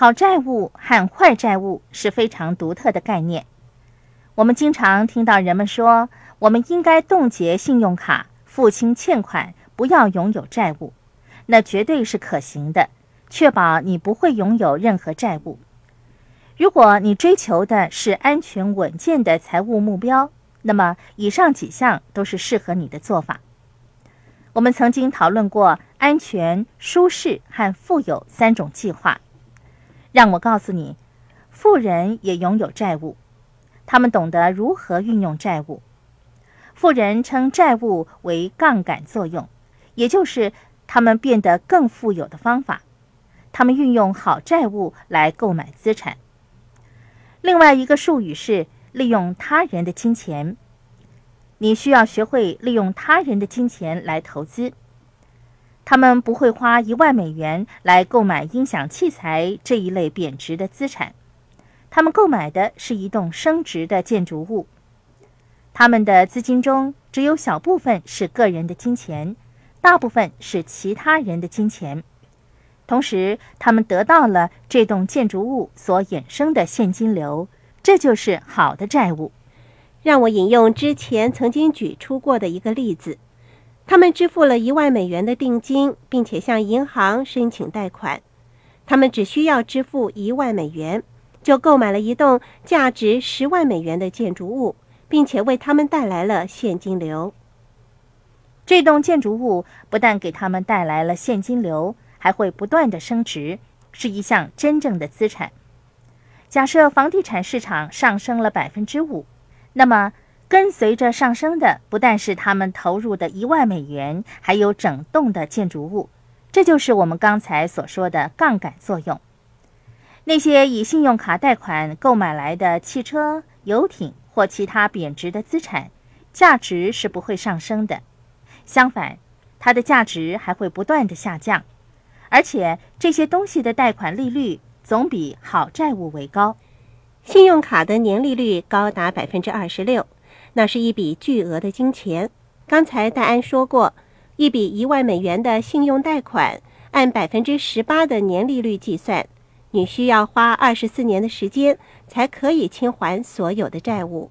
好债务和坏债务是非常独特的概念。我们经常听到人们说，我们应该冻结信用卡，付清欠款，不要拥有债务。那绝对是可行的，确保你不会拥有任何债务。如果你追求的是安全稳健的财务目标，那么以上几项都是适合你的做法。我们曾经讨论过安全、舒适和富有三种计划。让我告诉你，富人也拥有债务，他们懂得如何运用债务。富人称债务为杠杆作用，也就是他们变得更富有的方法。他们运用好债务来购买资产。另外一个术语是利用他人的金钱。你需要学会利用他人的金钱来投资。他们不会花一万美元来购买音响器材这一类贬值的资产，他们购买的是一栋升值的建筑物。他们的资金中只有小部分是个人的金钱，大部分是其他人的金钱。同时，他们得到了这栋建筑物所衍生的现金流，这就是好的债务。让我引用之前曾经举出过的一个例子。他们支付了一万美元的定金，并且向银行申请贷款。他们只需要支付一万美元，就购买了一栋价值十万美元的建筑物，并且为他们带来了现金流。这栋建筑物不但给他们带来了现金流，还会不断的升值，是一项真正的资产。假设房地产市场上升了百分之五，那么。跟随着上升的不但是他们投入的一万美元，还有整栋的建筑物。这就是我们刚才所说的杠杆作用。那些以信用卡贷款购买来的汽车、游艇或其他贬值的资产，价值是不会上升的。相反，它的价值还会不断的下降。而且这些东西的贷款利率总比好债务为高。信用卡的年利率高达百分之二十六。那是一笔巨额的金钱。刚才戴安说过，一笔一万美元的信用贷款，按百分之十八的年利率计算，你需要花二十四年的时间才可以清还所有的债务。